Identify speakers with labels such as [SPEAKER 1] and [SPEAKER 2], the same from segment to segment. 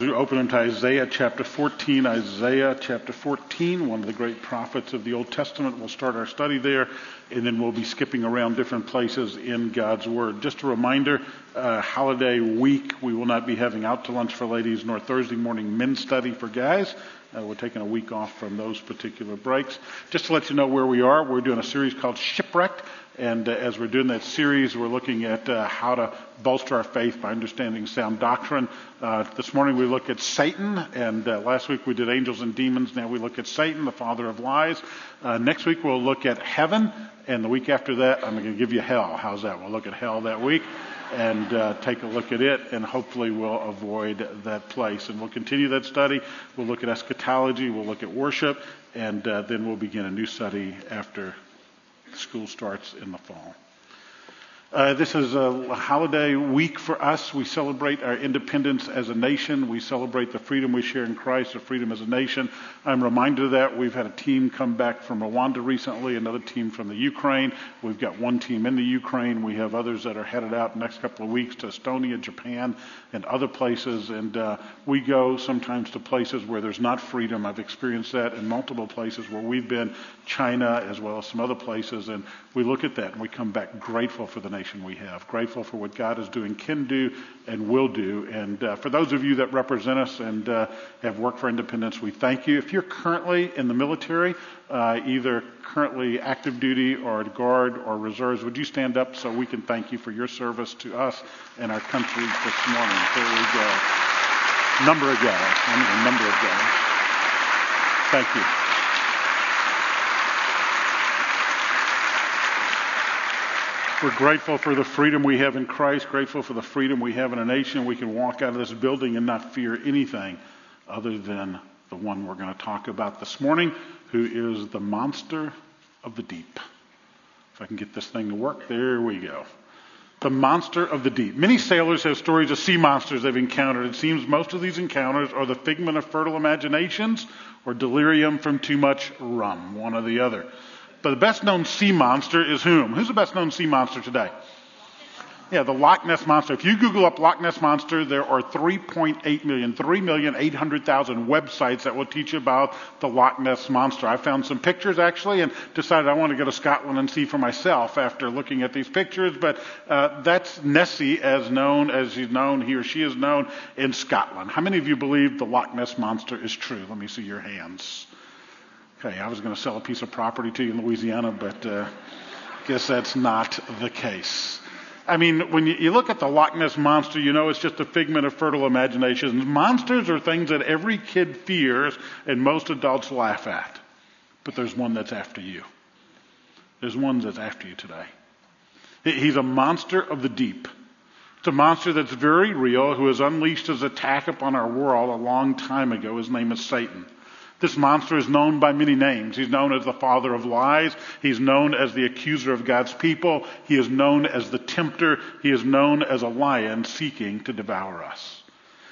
[SPEAKER 1] Open into Isaiah chapter 14. Isaiah chapter 14, one of the great prophets of the Old Testament. We'll start our study there, and then we'll be skipping around different places in God's Word. Just a reminder, uh, holiday week, we will not be having out to lunch for ladies nor Thursday morning men's study for guys. Uh, we're taking a week off from those particular breaks. Just to let you know where we are, we're doing a series called Shipwrecked. And uh, as we're doing that series, we're looking at uh, how to bolster our faith by understanding sound doctrine. Uh, this morning we look at Satan, and uh, last week we did angels and demons. Now we look at Satan, the father of lies. Uh, next week we'll look at heaven, and the week after that I'm going to give you hell. How's that? We'll look at hell that week and uh, take a look at it, and hopefully we'll avoid that place. And we'll continue that study. We'll look at eschatology. We'll look at worship, and then we'll begin a new study after School starts in the fall. Uh, this is a holiday week for us. We celebrate our independence as a nation. We celebrate the freedom we share in Christ, the freedom as a nation. I'm reminded of that. We've had a team come back from Rwanda recently, another team from the Ukraine. We've got one team in the Ukraine. We have others that are headed out next couple of weeks to Estonia, Japan, and other places. And uh, we go sometimes to places where there's not freedom. I've experienced that in multiple places where we've been, China as well as some other places. And we look at that and we come back grateful for the nation we have. Grateful for what God is doing, can do, and will do. And uh, for those of you that represent us and uh, have worked for independence, we thank you. If you're currently in the military, uh, either currently active duty or guard or reserves, would you stand up so we can thank you for your service to us and our country this morning? There we go. Number of guys. I mean, a number of guys. Thank you. We're grateful for the freedom we have in Christ, grateful for the freedom we have in a nation. We can walk out of this building and not fear anything other than the one we're going to talk about this morning, who is the monster of the deep. If I can get this thing to work, there we go. The monster of the deep. Many sailors have stories of sea monsters they've encountered. It seems most of these encounters are the figment of fertile imaginations or delirium from too much rum, one or the other. But the best known sea monster is whom? Who's the best known sea monster today? Yeah, the Loch Ness Monster. If you Google up Loch Ness Monster, there are 3.8 million, 3,800,000 websites that will teach you about the Loch Ness Monster. I found some pictures actually and decided I want to go to Scotland and see for myself after looking at these pictures. But uh, that's Nessie as known as he's known, he or she is known in Scotland. How many of you believe the Loch Ness Monster is true? Let me see your hands. Okay, I was going to sell a piece of property to you in Louisiana, but uh, guess that's not the case. I mean, when you, you, look at the Loch Ness monster, you know it's just a figment of fertile imaginations. Monsters are things that every kid fears and most adults laugh at. But there's one that's after you. There's one that's after you today. He's a monster of the deep. It's a monster that's very real who has unleashed his attack upon our world a long time ago. His name is Satan. This monster is known by many names. He's known as the father of lies. He's known as the accuser of God's people. He is known as the tempter. He is known as a lion seeking to devour us.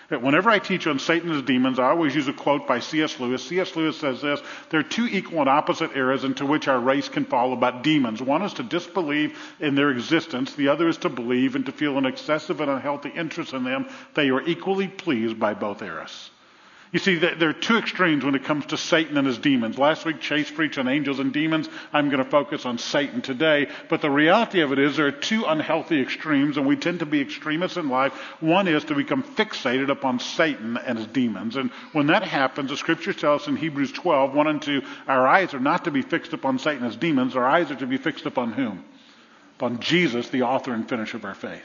[SPEAKER 1] Whenever I teach on Satan and his demons, I always use a quote by C.S. Lewis. C.S. Lewis says this, there are two equal and opposite errors into which our race can fall about demons. One is to disbelieve in their existence. The other is to believe and to feel an excessive and unhealthy interest in them. They are equally pleased by both errors. You see, there are two extremes when it comes to Satan and his demons. Last week, Chase preached on angels and demons. I'm going to focus on Satan today. But the reality of it is there are two unhealthy extremes, and we tend to be extremists in life. One is to become fixated upon Satan and his demons. And when that happens, the scripture tells us in Hebrews 12, 1 and 2, our eyes are not to be fixed upon Satan and his demons. Our eyes are to be fixed upon whom? Upon Jesus, the author and finisher of our faith.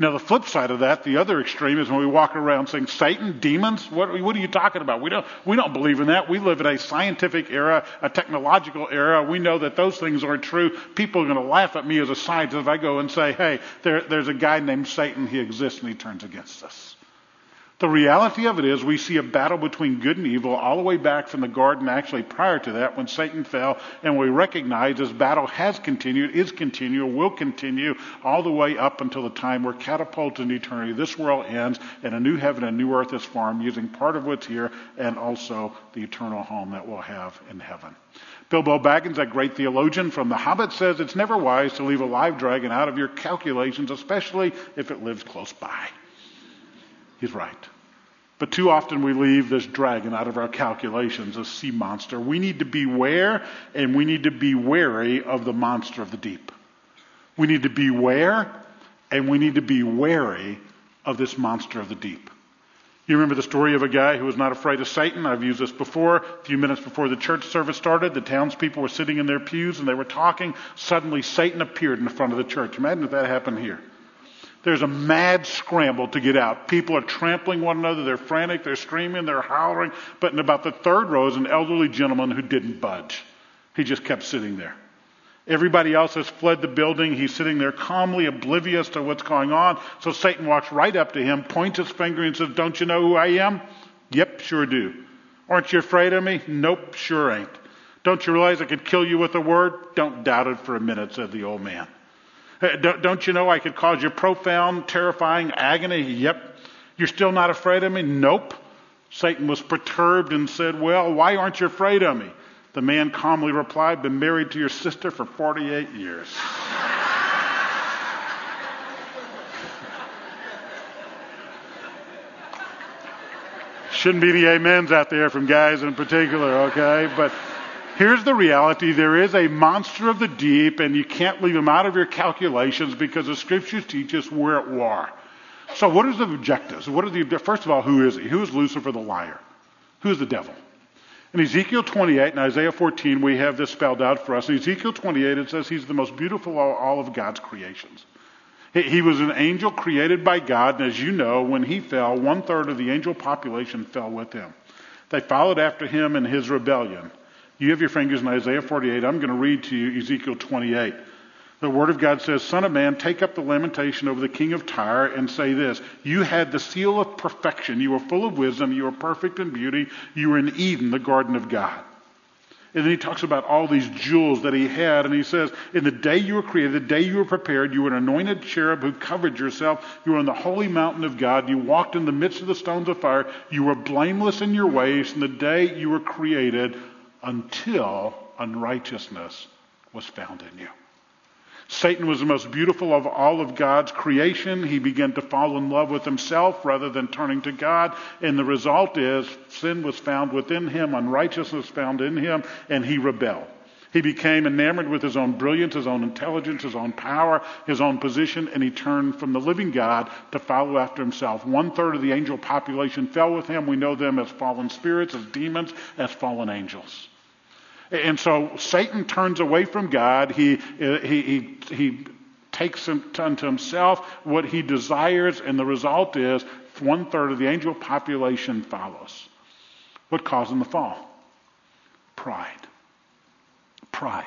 [SPEAKER 1] Now, the flip side of that, the other extreme, is when we walk around saying, Satan, demons, what, what, are you talking about? We don't, we don't believe in that. We live in a scientific era, a technological era. We know that those things aren't true. People are going to laugh at me as a scientist if I go and say, hey, there, there's a guy named Satan. He exists and he turns against us. The reality of it is we see a battle between good and evil all the way back from the garden, actually prior to that, when Satan fell, and we recognize this battle has continued, is continual, will continue all the way up until the time we're catapulted into eternity. This world ends, and a new heaven and new earth is formed, using part of what's here and also the eternal home that we'll have in heaven. Bilbo Baggins, that great theologian from The Hobbit, says it's never wise to leave a live dragon out of your calculations, especially if it lives close by. He's right. But too often we leave this dragon out of our calculations, a sea monster. We need to beware and we need to be wary of the monster of the deep. We need to beware and we need to be wary of this monster of the deep. You remember the story of a guy who was not afraid of Satan? I've used this before. A few minutes before the church service started, the townspeople were sitting in their pews and they were talking. Suddenly, Satan appeared in the front of the church. Imagine if that happened here. There's a mad scramble to get out. People are trampling one another. They're frantic. They're screaming. They're hollering. But in about the third row is an elderly gentleman who didn't budge. He just kept sitting there. Everybody else has fled the building. He's sitting there calmly oblivious to what's going on. So Satan walks right up to him, points his finger and says, Don't you know who I am? Yep, sure do. Aren't you afraid of me? Nope, sure ain't. Don't you realize I could kill you with a word? Don't doubt it for a minute, said the old man. Don't you know I could cause you profound, terrifying agony? Yep. You're still not afraid of me? Nope. Satan was perturbed and said, Well, why aren't you afraid of me? The man calmly replied, Been married to your sister for 48 years. Shouldn't be the amens out there from guys in particular, okay? But here's the reality there is a monster of the deep, and you can't leave him out of your calculations because the scriptures teach us we're at war. So, what are the objectives? What are the, first of all, who is he? Who is Lucifer the liar? Who is the devil? In Ezekiel 28 and Isaiah 14, we have this spelled out for us. In Ezekiel 28, it says he's the most beautiful of all of God's creations. He was an angel created by God, and as you know, when he fell, one third of the angel population fell with him. They followed after him in his rebellion. You have your fingers in Isaiah 48. I'm going to read to you Ezekiel 28. The Word of God says, Son of man, take up the lamentation over the king of Tyre and say this You had the seal of perfection. You were full of wisdom. You were perfect in beauty. You were in Eden, the garden of God. And then he talks about all these jewels that he had, and he says, In the day you were created, the day you were prepared, you were an anointed cherub who covered yourself. You were on the holy mountain of God. You walked in the midst of the stones of fire. You were blameless in your ways from the day you were created until unrighteousness was found in you. Satan was the most beautiful of all of God's creation. He began to fall in love with himself rather than turning to God. And the result is sin was found within him, unrighteousness found in him, and he rebelled. He became enamored with his own brilliance, his own intelligence, his own power, his own position, and he turned from the living God to follow after himself. One third of the angel population fell with him. We know them as fallen spirits, as demons, as fallen angels. And so Satan turns away from God. He, uh, he, he, he takes unto himself what he desires, and the result is one third of the angel population follows. What caused him to fall? Pride. Pride.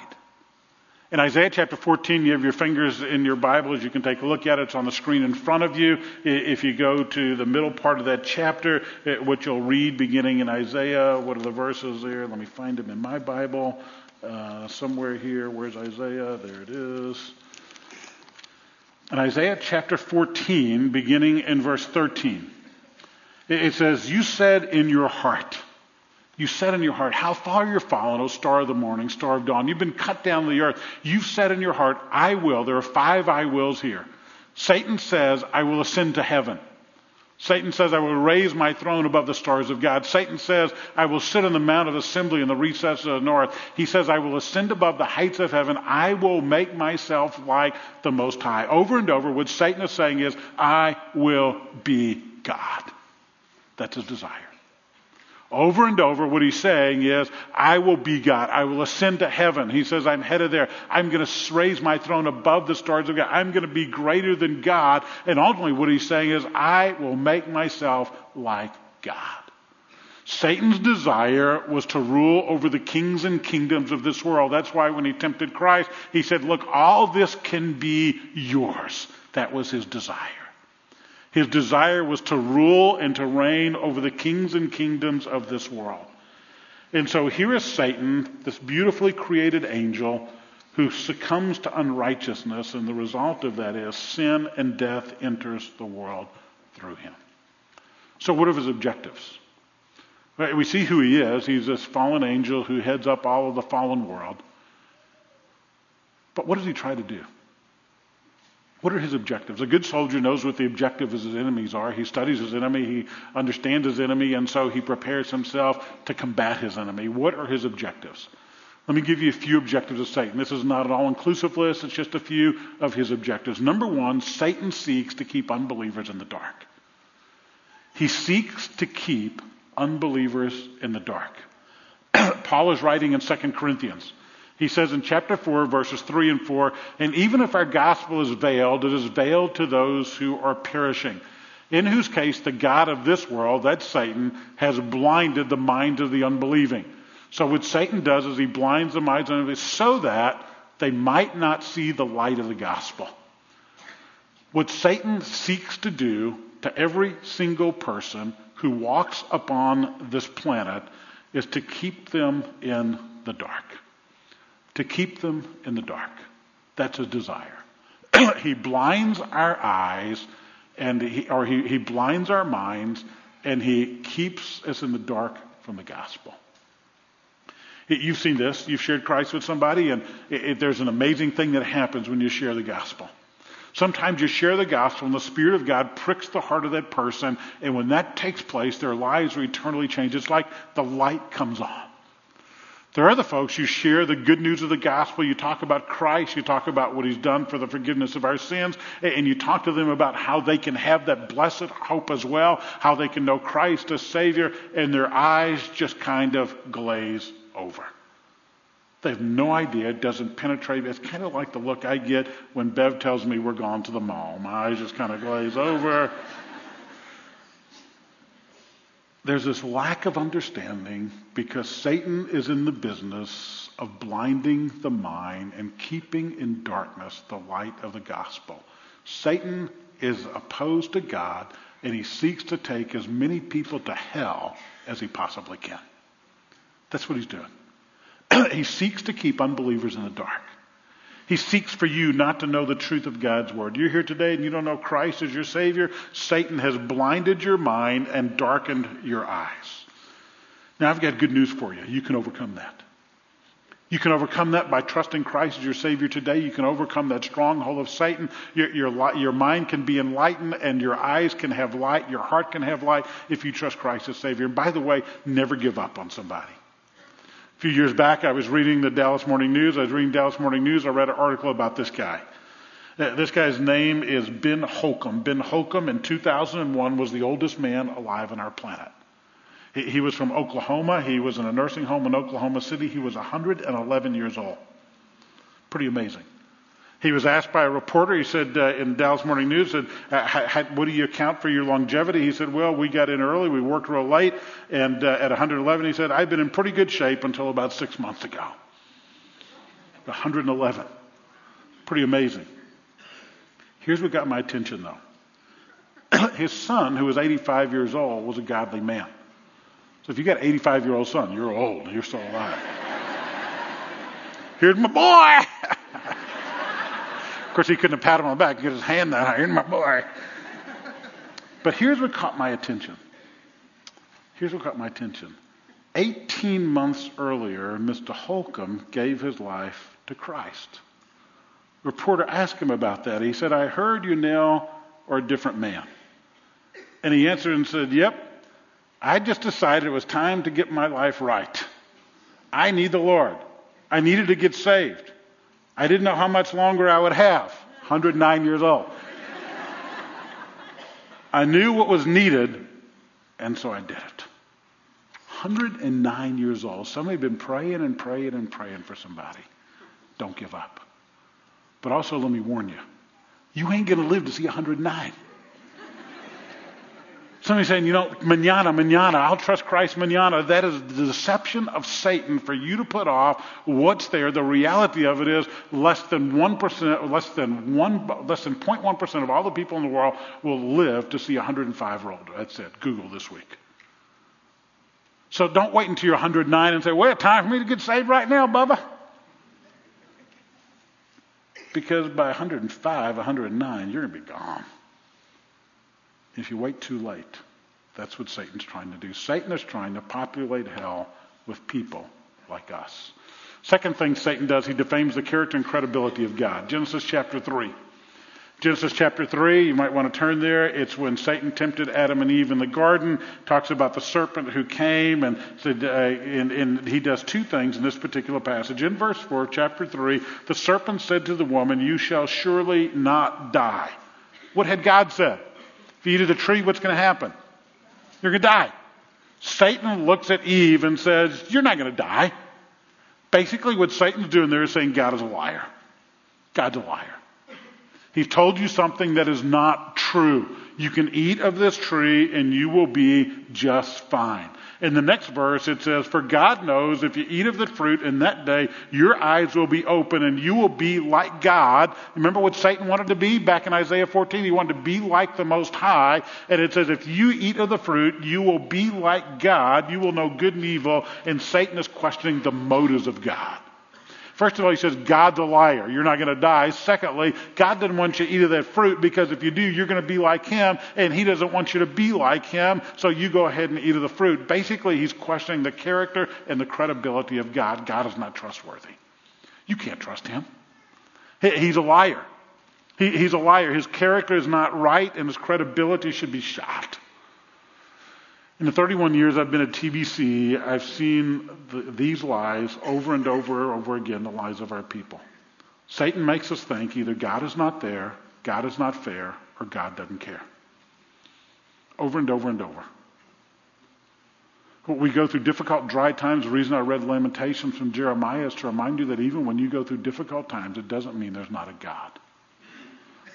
[SPEAKER 1] In Isaiah chapter 14, you have your fingers in your Bibles. You can take a look at it. It's on the screen in front of you. If you go to the middle part of that chapter, what you'll read beginning in Isaiah, what are the verses there? Let me find them in my Bible. Uh, somewhere here. Where's Isaiah? There it is. In Isaiah chapter 14, beginning in verse 13, it says, You said in your heart, you said in your heart, How far you're fallen, O star of the morning, star of dawn. You've been cut down to the earth. You've said in your heart, I will. There are five I wills here. Satan says, I will ascend to heaven. Satan says, I will raise my throne above the stars of God. Satan says, I will sit on the mount of assembly in the recesses of the north. He says, I will ascend above the heights of heaven. I will make myself like the Most High. Over and over, what Satan is saying is, I will be God. That's his desire. Over and over, what he's saying is, I will be God. I will ascend to heaven. He says, I'm headed there. I'm going to raise my throne above the stars of God. I'm going to be greater than God. And ultimately, what he's saying is, I will make myself like God. Satan's desire was to rule over the kings and kingdoms of this world. That's why when he tempted Christ, he said, Look, all this can be yours. That was his desire. His desire was to rule and to reign over the kings and kingdoms of this world. And so here is Satan, this beautifully created angel, who succumbs to unrighteousness, and the result of that is sin and death enters the world through him. So, what are his objectives? We see who he is. He's this fallen angel who heads up all of the fallen world. But what does he try to do? What are his objectives? A good soldier knows what the objectives of his enemies are. He studies his enemy, he understands his enemy, and so he prepares himself to combat his enemy. What are his objectives? Let me give you a few objectives of Satan. This is not an all inclusive list, it's just a few of his objectives. Number one, Satan seeks to keep unbelievers in the dark. He seeks to keep unbelievers in the dark. Paul is writing in 2 Corinthians. He says in chapter 4, verses 3 and 4, and even if our gospel is veiled, it is veiled to those who are perishing, in whose case the God of this world, that's Satan, has blinded the minds of the unbelieving. So what Satan does is he blinds the minds of the unbelieving so that they might not see the light of the gospel. What Satan seeks to do to every single person who walks upon this planet is to keep them in the dark to keep them in the dark. That's his desire. he blinds our eyes and he, or he, he blinds our minds and he keeps us in the dark from the gospel. You've seen this. You've shared Christ with somebody, and it, it, there's an amazing thing that happens when you share the gospel. Sometimes you share the gospel, and the Spirit of God pricks the heart of that person, and when that takes place, their lives are eternally changed. It's like the light comes on. There are other folks, you share the good news of the gospel, you talk about Christ, you talk about what he's done for the forgiveness of our sins, and you talk to them about how they can have that blessed hope as well, how they can know Christ as Savior, and their eyes just kind of glaze over. They have no idea. It doesn't penetrate. It's kind of like the look I get when Bev tells me we're going to the mall. My eyes just kind of glaze over there's this lack of understanding because Satan is in the business of blinding the mind and keeping in darkness the light of the gospel. Satan is opposed to God and he seeks to take as many people to hell as he possibly can. That's what he's doing. he seeks to keep unbelievers in the dark. He seeks for you not to know the truth of God's word. You're here today and you don't know Christ as your Savior. Satan has blinded your mind and darkened your eyes. Now, I've got good news for you. You can overcome that. You can overcome that by trusting Christ as your Savior today. You can overcome that stronghold of Satan. Your, your, your mind can be enlightened and your eyes can have light. Your heart can have light if you trust Christ as Savior. And by the way, never give up on somebody. Few years back, I was reading the Dallas Morning News. I was reading Dallas Morning News. I read an article about this guy. Uh, this guy's name is Ben Holcomb. Ben Holcomb in 2001 was the oldest man alive on our planet. He was from Oklahoma. He was in a nursing home in Oklahoma City. He was 111 years old. Pretty amazing. He was asked by a reporter, he said uh, in Dallas Morning News, said, what do you account for your longevity? He said, well, we got in early, we worked real late, and uh, at 111, he said, I've been in pretty good shape until about six months ago. 111. Pretty amazing. Here's what got my attention, though. His son, who was 85 years old, was a godly man. So if you got an 85 year old son, you're old, you're still alive. Here's my boy! Of course, he couldn't have patted him on the back. He get his hand that high. My boy. But here's what caught my attention. Here's what caught my attention. 18 months earlier, Mr. Holcomb gave his life to Christ. reporter asked him about that. He said, I heard you now are a different man. And he answered and said, Yep, I just decided it was time to get my life right. I need the Lord. I needed to get saved. I didn't know how much longer I would have. 109 years old. I knew what was needed, and so I did it. 109 years old. Somebody been praying and praying and praying for somebody. Don't give up. But also, let me warn you you ain't going to live to see 109. Somebody saying, you know, manana, manana, I'll trust Christ manana. That is the deception of Satan for you to put off what's there. The reality of it is less than 1%, less than 1, less than 0.1% of all the people in the world will live to see a 105 or older. That's it. Google this week. So don't wait until you're 109 and say, well, time for me to get saved right now, Bubba. Because by 105, 109, you're going to be gone. If you wait too late, that's what Satan's trying to do. Satan is trying to populate hell with people like us. Second thing Satan does, he defames the character and credibility of God. Genesis chapter 3. Genesis chapter 3, you might want to turn there. It's when Satan tempted Adam and Eve in the garden, talks about the serpent who came, and, said, uh, and, and he does two things in this particular passage. In verse 4, chapter 3, the serpent said to the woman, You shall surely not die. What had God said? If you eat of the tree, what's going to happen? You're going to die. Satan looks at Eve and says, You're not going to die. Basically, what Satan's doing there is saying God is a liar. God's a liar. He's told you something that is not true. You can eat of this tree and you will be just fine. In the next verse, it says, For God knows if you eat of the fruit in that day, your eyes will be open and you will be like God. Remember what Satan wanted to be back in Isaiah 14? He wanted to be like the Most High. And it says, If you eat of the fruit, you will be like God. You will know good and evil. And Satan is questioning the motives of God. First of all, he says, God's a liar. You're not going to die. Secondly, God doesn't want you to eat of that fruit because if you do, you're going to be like him, and he doesn't want you to be like him, so you go ahead and eat of the fruit. Basically, he's questioning the character and the credibility of God. God is not trustworthy. You can't trust him. He's a liar. he's a liar. His character is not right, and his credibility should be shot. In the 31 years I've been at TBC, I've seen the, these lies over and over and over again, the lies of our people. Satan makes us think either God is not there, God is not fair, or God doesn't care. Over and over and over. We go through difficult, dry times. The reason I read Lamentations from Jeremiah is to remind you that even when you go through difficult times, it doesn't mean there's not a God.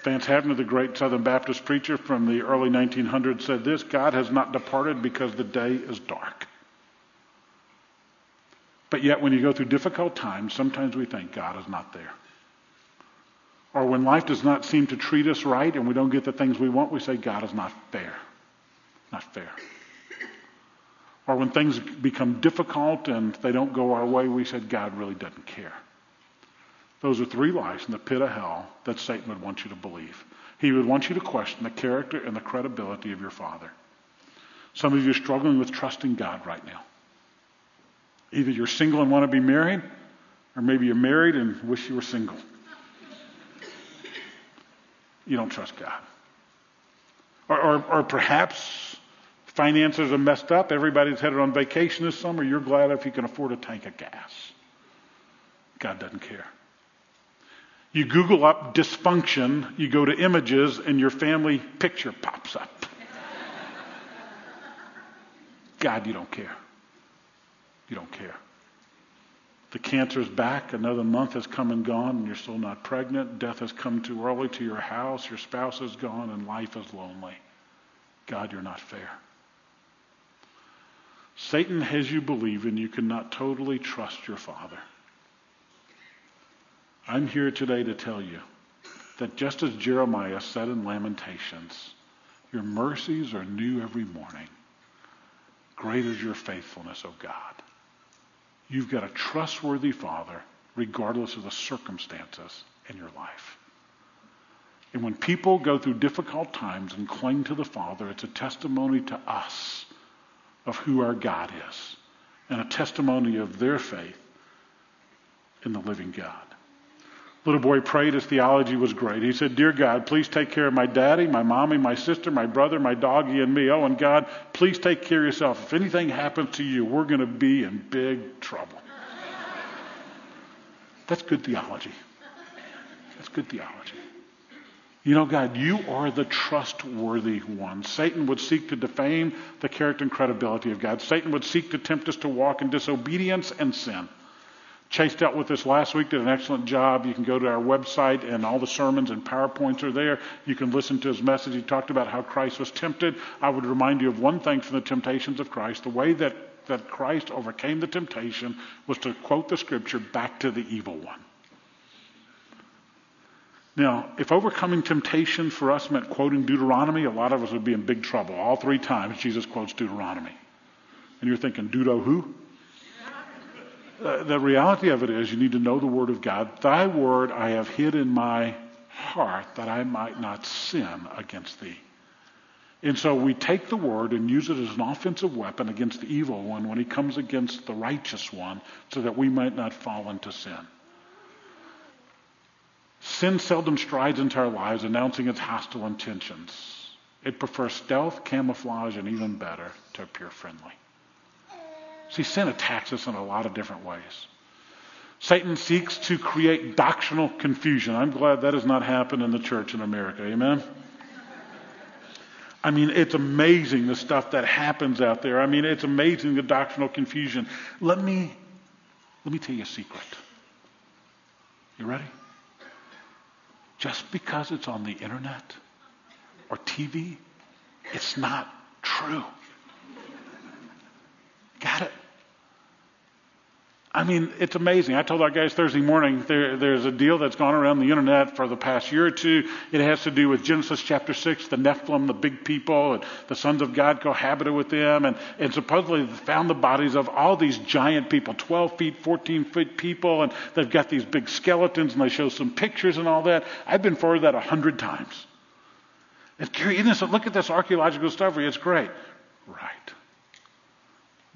[SPEAKER 1] Vance Havner, the great Southern Baptist preacher from the early 1900s, said this God has not departed because the day is dark. But yet, when you go through difficult times, sometimes we think God is not there. Or when life does not seem to treat us right and we don't get the things we want, we say God is not fair. Not fair. Or when things become difficult and they don't go our way, we said God really doesn't care. Those are three lies in the pit of hell that Satan would want you to believe. He would want you to question the character and the credibility of your father. Some of you are struggling with trusting God right now. Either you're single and want to be married, or maybe you're married and wish you were single. You don't trust God. Or, or, or perhaps finances are messed up. Everybody's headed on vacation this summer. You're glad if you can afford a tank of gas. God doesn't care. You Google up dysfunction, you go to images, and your family picture pops up. God, you don't care. You don't care. The cancer's back, another month has come and gone, and you're still not pregnant. Death has come too early to your house, your spouse is gone, and life is lonely. God, you're not fair. Satan has you believing you cannot totally trust your Father. I'm here today to tell you that just as Jeremiah said in Lamentations, your mercies are new every morning. Great is your faithfulness, O God. You've got a trustworthy Father, regardless of the circumstances in your life. And when people go through difficult times and cling to the Father, it's a testimony to us of who our God is and a testimony of their faith in the living God little boy prayed. His theology was great. He said, Dear God, please take care of my daddy, my mommy, my sister, my brother, my doggy, and me. Oh, and God, please take care of yourself. If anything happens to you, we're going to be in big trouble. That's good theology. That's good theology. You know, God, you are the trustworthy one. Satan would seek to defame the character and credibility of God. Satan would seek to tempt us to walk in disobedience and sin. Chase dealt with this last week, did an excellent job. You can go to our website, and all the sermons and PowerPoints are there. You can listen to his message. He talked about how Christ was tempted. I would remind you of one thing from the temptations of Christ. The way that, that Christ overcame the temptation was to quote the scripture back to the evil one. Now, if overcoming temptation for us meant quoting Deuteronomy, a lot of us would be in big trouble. All three times Jesus quotes Deuteronomy. And you're thinking, Deuto who? Uh, the reality of it is you need to know the Word of God. Thy Word I have hid in my heart that I might not sin against thee. And so we take the Word and use it as an offensive weapon against the evil one when he comes against the righteous one so that we might not fall into sin. Sin seldom strides into our lives announcing its hostile intentions. It prefers stealth, camouflage, and even better, to appear friendly. See, sin attacks us in a lot of different ways. Satan seeks to create doctrinal confusion. I'm glad that has not happened in the church in America. Amen? I mean, it's amazing the stuff that happens out there. I mean, it's amazing the doctrinal confusion. Let me, let me tell you a secret. You ready? Just because it's on the internet or TV, it's not true. Got it? I mean, it's amazing. I told our guys Thursday morning there, there's a deal that's gone around the internet for the past year or two. It has to do with Genesis chapter 6, the Nephilim, the big people, and the sons of God cohabited with them, and, and supposedly found the bodies of all these giant people, 12 feet, 14 feet people, and they've got these big skeletons, and they show some pictures and all that. I've been forwarded that a hundred times. It's curious. Look at this archaeological discovery. It's great. Right.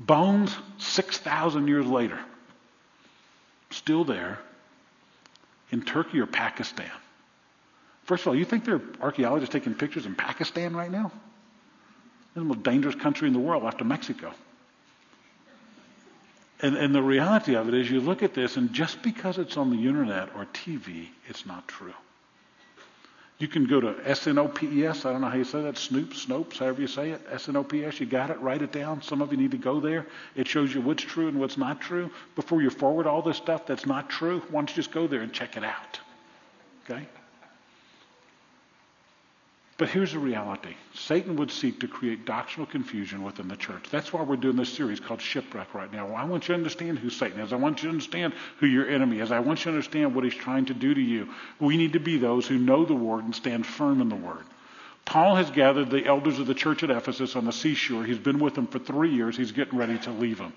[SPEAKER 1] Bones 6,000 years later still there in Turkey or Pakistan. First of all, you think there are archaeologists taking pictures in Pakistan right now? It's the most dangerous country in the world after Mexico. And, and the reality of it is, you look at this, and just because it's on the internet or TV, it's not true. You can go to S-N-O-P-E-S. I don't know how you say that. Snoop, Snopes, however you say it. S-N-O-P-S. You got it. Write it down. Some of you need to go there. It shows you what's true and what's not true. Before you forward all this stuff that's not true, why don't you just go there and check it out? Okay? But here's the reality Satan would seek to create doctrinal confusion within the church. That's why we're doing this series called Shipwreck right now. I want you to understand who Satan is. I want you to understand who your enemy is. I want you to understand what he's trying to do to you. We need to be those who know the Word and stand firm in the Word. Paul has gathered the elders of the church at Ephesus on the seashore. He's been with them for three years. He's getting ready to leave them.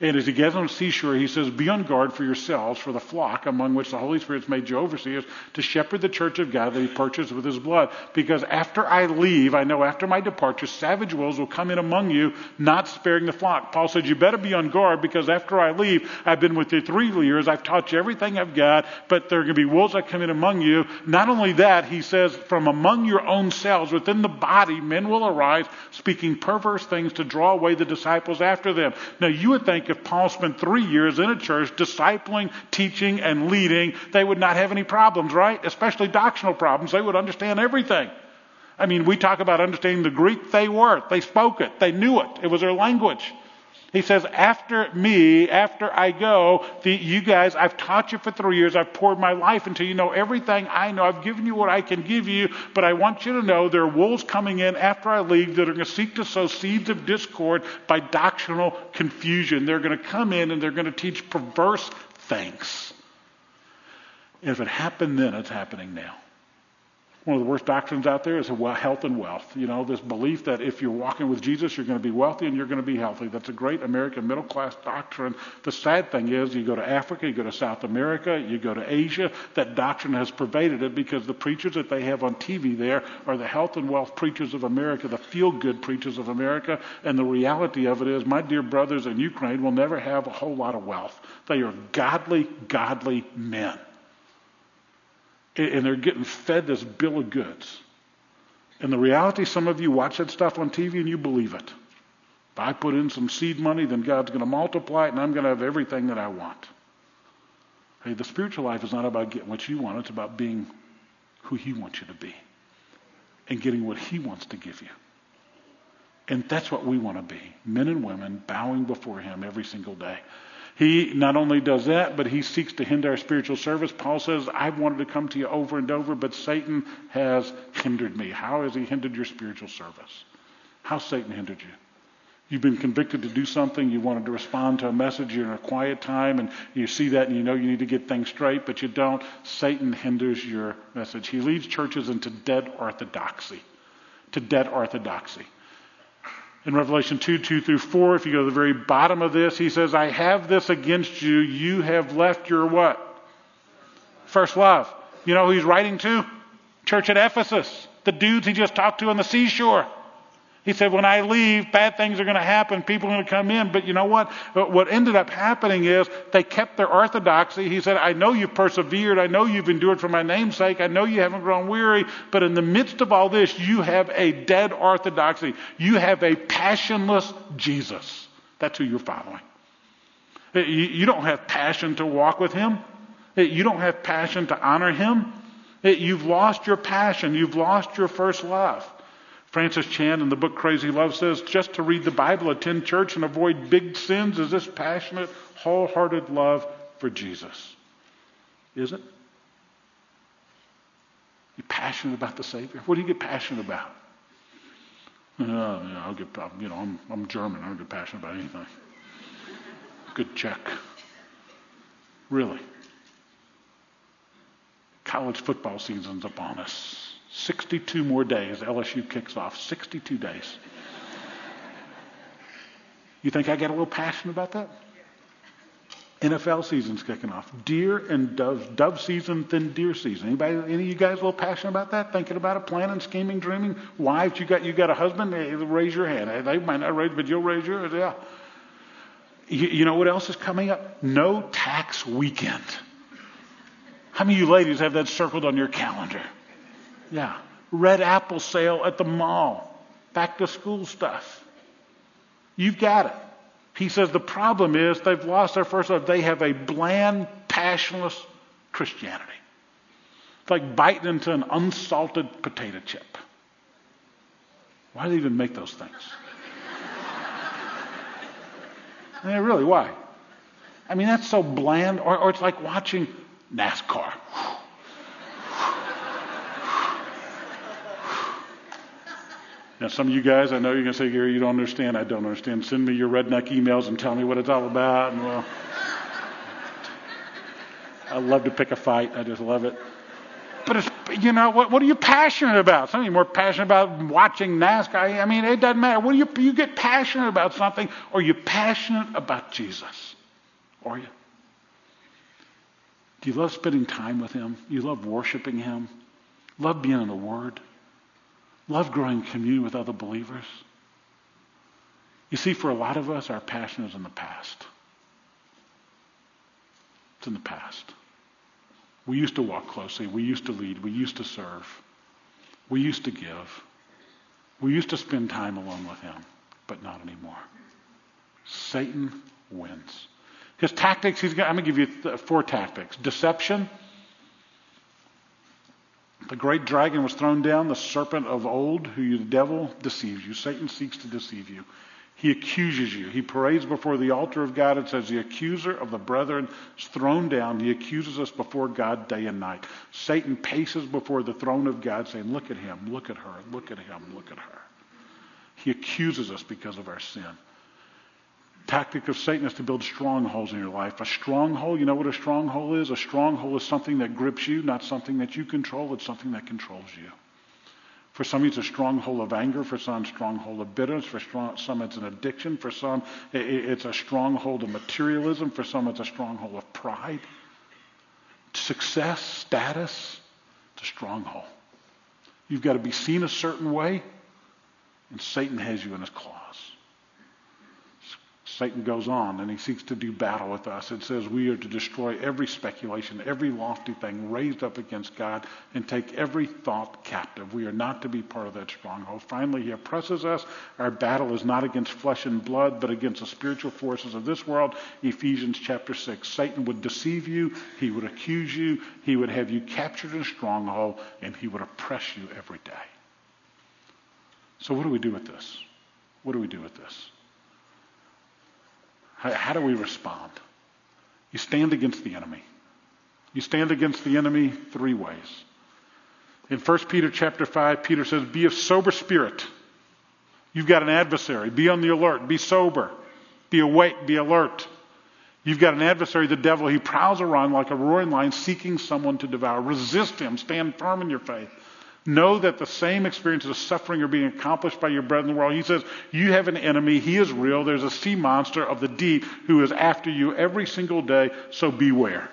[SPEAKER 1] And as he gets on the seashore, he says, Be on guard for yourselves, for the flock among which the Holy Spirit's made you overseers, to shepherd the church of God that he purchased with his blood. Because after I leave, I know after my departure, savage wolves will come in among you, not sparing the flock. Paul said, You better be on guard, because after I leave, I've been with you three years, I've taught you everything I've got, but there are going to be wolves that come in among you. Not only that, he says, From among your own selves, within the body, men will arise, speaking perverse things to draw away the disciples after them. Now, you would think think if Paul spent three years in a church discipling, teaching, and leading, they would not have any problems, right? Especially doctrinal problems. They would understand everything. I mean, we talk about understanding the Greek. They were. They spoke it. They knew it. It was their language. He says, after me, after I go, the, you guys, I've taught you for three years. I've poured my life into you know everything I know. I've given you what I can give you, but I want you to know there are wolves coming in after I leave that are going to seek to sow seeds of discord by doctrinal confusion. They're going to come in and they're going to teach perverse things. If it happened then, it's happening now. One of the worst doctrines out there is health and wealth. You know, this belief that if you're walking with Jesus, you're going to be wealthy and you're going to be healthy. That's a great American middle class doctrine. The sad thing is, you go to Africa, you go to South America, you go to Asia, that doctrine has pervaded it because the preachers that they have on TV there are the health and wealth preachers of America, the feel good preachers of America. And the reality of it is, my dear brothers in Ukraine will never have a whole lot of wealth. They are godly, godly men and they're getting fed this bill of goods. And the reality, some of you watch that stuff on TV and you believe it. If I put in some seed money, then God's going to multiply it and I'm going to have everything that I want. Hey, the spiritual life is not about getting what you want, it's about being who He wants you to be and getting what He wants to give you. And that's what we want to be men and women bowing before Him every single day. He not only does that, but he seeks to hinder our spiritual service. Paul says, I've wanted to come to you over and over, but Satan has hindered me. How has he hindered your spiritual service? How Satan hindered you? You've been convicted to do something. You wanted to respond to a message. You're in a quiet time and you see that and you know you need to get things straight, but you don't. Satan hinders your message. He leads churches into dead orthodoxy. To dead orthodoxy in Revelation 2 2 through 4, if you go to the very bottom of this, he says, I have this against you. You have left your what? First love. You know who he's writing to? Church at Ephesus. The dudes he just talked to on the seashore. He said, when I leave, bad things are going to happen. People are going to come in. But you know what? Uh, what ended up happening is they kept their orthodoxy. He said, I know you've persevered. I know you've endured for my name's sake. I know you haven't grown weary. But in the midst of all this, you have a dead orthodoxy. You have a passionless Jesus. That's who you're following. Uh, you don't have passion to walk with him. Uh, you don't have passion to honor him. You've lost your passion. You've lost your first love. Francis Chan in the book Crazy Love says just to read the Bible, attend church, and avoid big sins is this passionate, wholehearted love for Jesus. Is it? You passionate about the Savior? What do you get passionate about? Uh, yeah, I'll get, you know, I'm, I'm German. I don't get passionate about anything. Good check. Really. College football season's upon us. 62 more days. LSU kicks off. 62 days. You think I get a little passionate about that? NFL season's kicking off. Deer and dove, dove season, then deer season. Anybody, any of you guys a little passionate about that? Thinking about it, planning, scheming, dreaming? Wives, you got you got a husband? Raise your hand. They might not raise, but you'll raise yours. Yeah. You, you know what else is coming up? No tax weekend. How many of you ladies have that circled on your calendar? Yeah. Red apple sale at the mall. Back to school stuff. You've got it. He says the problem is they've lost their first love. They have a bland, passionless Christianity. It's like biting into an unsalted potato chip. Why do they even make those things? yeah, really, why? I mean, that's so bland. Or, or it's like watching NASCAR. Now, some of you guys, I know you're going to say, Gary, you don't understand. I don't understand. Send me your redneck emails and tell me what it's all about. And well, I love to pick a fight. I just love it. But it's, you know, what, what are you passionate about? Some of you more passionate about watching NASCAR. I mean, it doesn't matter. What do you, you get passionate about something, or you passionate about Jesus? Are you? Do you love spending time with Him? You love worshiping Him? Love being in the Word? Love growing communion with other believers. You see, for a lot of us, our passion is in the past. It's in the past. We used to walk closely. We used to lead. We used to serve. We used to give. We used to spend time alone with Him, but not anymore. Satan wins. His tactics, he's got, I'm going to give you four tactics deception, the great dragon was thrown down, the serpent of old, who you the devil deceives you. Satan seeks to deceive you. He accuses you. He parades before the altar of God and says, The accuser of the brethren is thrown down. He accuses us before God day and night. Satan paces before the throne of God saying, Look at him, look at her, look at him, look at her. He accuses us because of our sin tactic of Satan is to build strongholds in your life. A stronghold, you know what a stronghold is? A stronghold is something that grips you, not something that you control. It's something that controls you. For some, it's a stronghold of anger. For some, stronghold of bitterness. For some, it's an addiction. For some, it's a stronghold of materialism. For some, it's a stronghold of pride. Success, status, it's a stronghold. You've got to be seen a certain way, and Satan has you in his claws. Satan goes on and he seeks to do battle with us. It says we are to destroy every speculation, every lofty thing raised up against God, and take every thought captive. We are not to be part of that stronghold. Finally, he oppresses us. Our battle is not against flesh and blood, but against the spiritual forces of this world. Ephesians chapter 6. Satan would deceive you, he would accuse you, he would have you captured in a stronghold, and he would oppress you every day. So, what do we do with this? What do we do with this? How, how do we respond? You stand against the enemy. You stand against the enemy three ways. In 1 Peter chapter 5, Peter says, Be of sober spirit. You've got an adversary. Be on the alert. Be sober. Be awake. Be alert. You've got an adversary, the devil. He prowls around like a roaring lion seeking someone to devour. Resist him. Stand firm in your faith. Know that the same experiences of suffering are being accomplished by your brethren in the world. He says, You have an enemy. He is real. There's a sea monster of the deep who is after you every single day, so beware.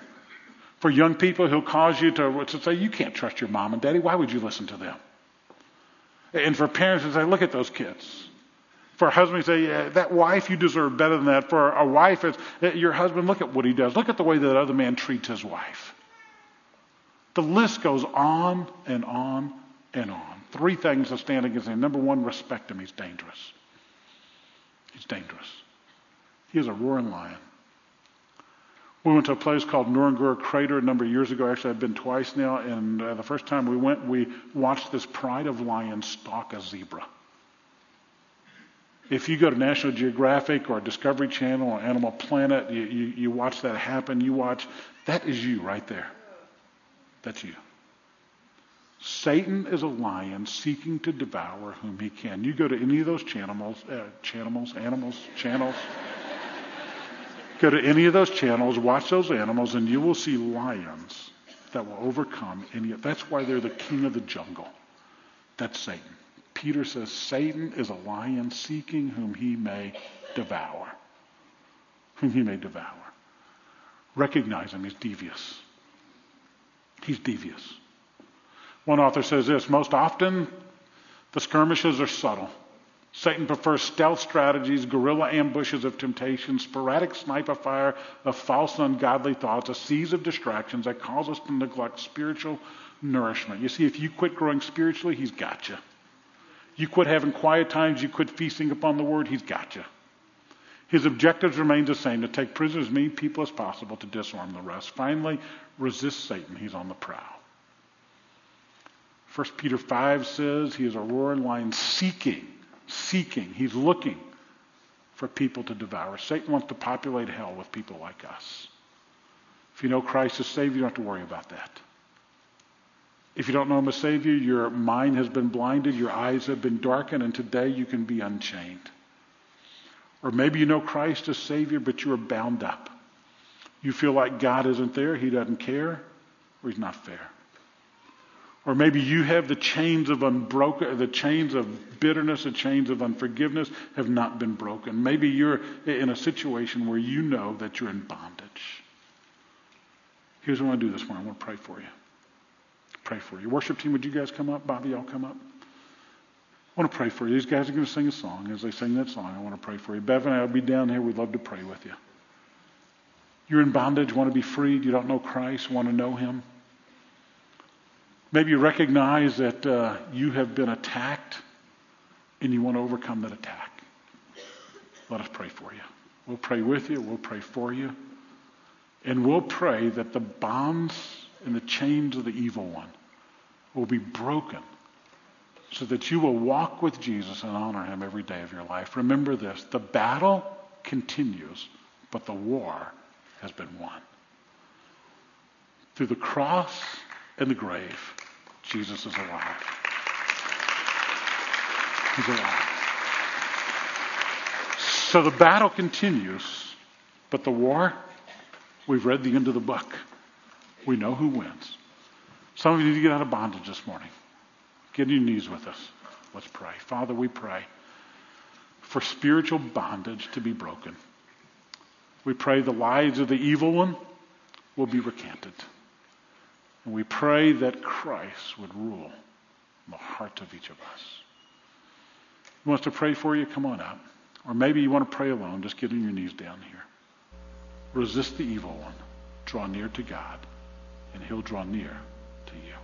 [SPEAKER 1] For young people, he'll cause you to, to say, You can't trust your mom and daddy. Why would you listen to them? And for parents to say, look at those kids. For a husband to say, yeah, that wife, you deserve better than that. For a wife, it's, your husband, look at what he does. Look at the way that other man treats his wife. The list goes on and on and on. Three things that stand against him. Number one, respect him. He's dangerous. He's dangerous. He is a roaring lion. We went to a place called Ngorongoro Crater a number of years ago. Actually, I've been twice now, and uh, the first time we went, we watched this pride of lions stalk a zebra. If you go to National Geographic or Discovery Channel or Animal Planet, you, you, you watch that happen. You watch, that is you right there. That's you. Satan is a lion seeking to devour whom he can. You go to any of those channels, uh, channels, animals, channels. go to any of those channels, watch those animals, and you will see lions that will overcome any. That's why they're the king of the jungle. That's Satan. Peter says Satan is a lion seeking whom he may devour. Whom he may devour. Recognize him, he's devious. He's devious. One author says this most often, the skirmishes are subtle. Satan prefers stealth strategies, guerrilla ambushes of temptation, sporadic sniper fire of false and ungodly thoughts, a series of distractions that cause us to neglect spiritual nourishment. You see, if you quit growing spiritually, he's got you. You quit having quiet times, you quit feasting upon the word, he's got you. His objectives remain the same to take prisoners as many people as possible to disarm the rest. Finally, resist Satan. He's on the prowl. 1 Peter 5 says he is a roaring lion seeking, seeking. He's looking for people to devour. Satan wants to populate hell with people like us. If you know Christ as Savior, you don't have to worry about that. If you don't know Him as Savior, your mind has been blinded, your eyes have been darkened, and today you can be unchained. Or maybe you know Christ as Savior, but you are bound up. You feel like God isn't there, He doesn't care, or He's not fair. Or maybe you have the chains of unbroken, the chains of bitterness, the chains of unforgiveness have not been broken. Maybe you're in a situation where you know that you're in bondage. Here's what I want to do this morning. I want to pray for you. Pray for you. Worship team, would you guys come up? Bobby, y'all come up. I want to pray for you. These guys are going to sing a song. As they sing that song, I want to pray for you. Bev and I will be down here. We'd love to pray with you. You're in bondage, want to be freed. You don't know Christ, want to know Him. Maybe you recognize that uh, you have been attacked and you want to overcome that attack. Let us pray for you. We'll pray with you. We'll pray for you. And we'll pray that the bonds and the chains of the evil one will be broken so that you will walk with Jesus and honor him every day of your life. Remember this the battle continues, but the war has been won. Through the cross and the grave, Jesus is alive. He's alive. So the battle continues, but the war, we've read the end of the book. We know who wins. Some of you need to get out of bondage this morning. Get on your knees with us. Let's pray. Father, we pray for spiritual bondage to be broken. We pray the lies of the evil one will be recanted. And we pray that Christ would rule in the heart of each of us. Who wants to pray for you? Come on up. Or maybe you want to pray alone. Just get on your knees down here. Resist the evil one. Draw near to God, and he'll draw near to you.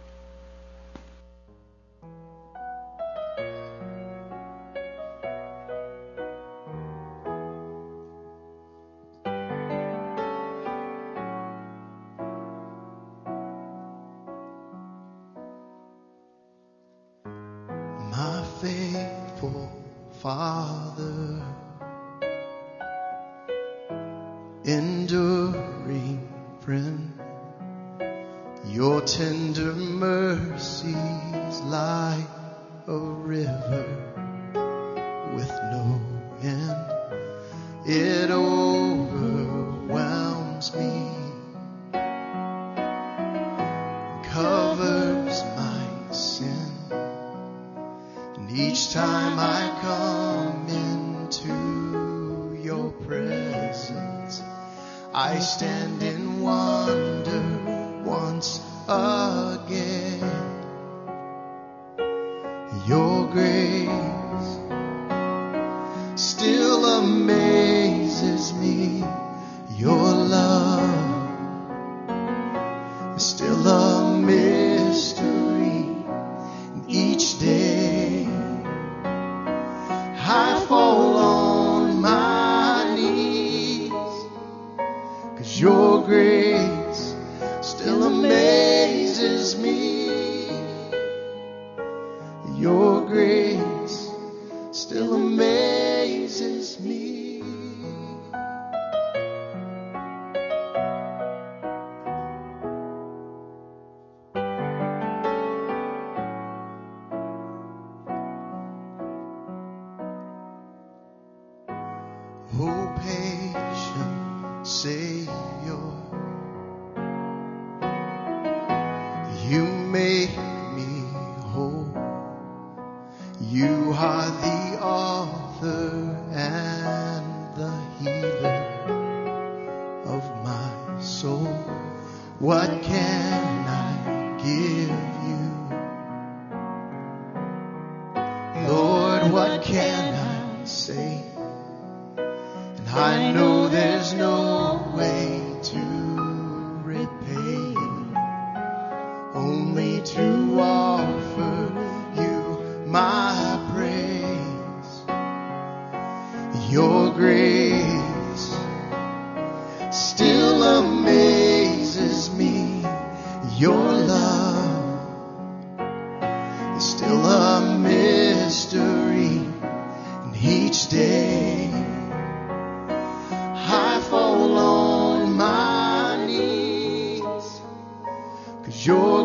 [SPEAKER 2] mercies lie a river with no end. It overwhelms me, covers my sin, and each time I come into your presence, I stand in wonder once again. Your grace still amazes me. Your love.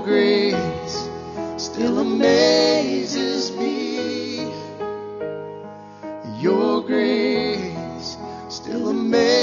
[SPEAKER 2] grace still amazes me. Your grace still amazes me.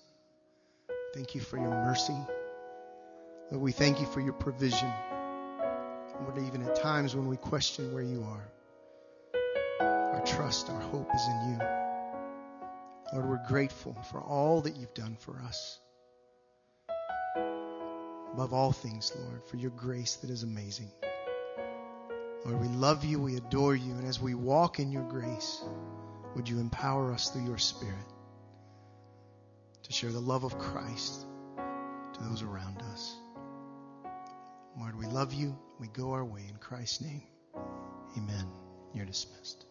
[SPEAKER 2] Thank you for your mercy. Lord, we thank you for your provision. Lord, even at times when we question where you are, our trust, our hope is in you. Lord, we're grateful for all that you've done for us. Above all things, Lord, for your grace that is amazing. Lord, we love you, we adore you, and as we walk in your grace, would you empower us through your Spirit to share the love of Christ to those around us? Lord, we love you. We go our way in Christ's name. Amen. You're dismissed.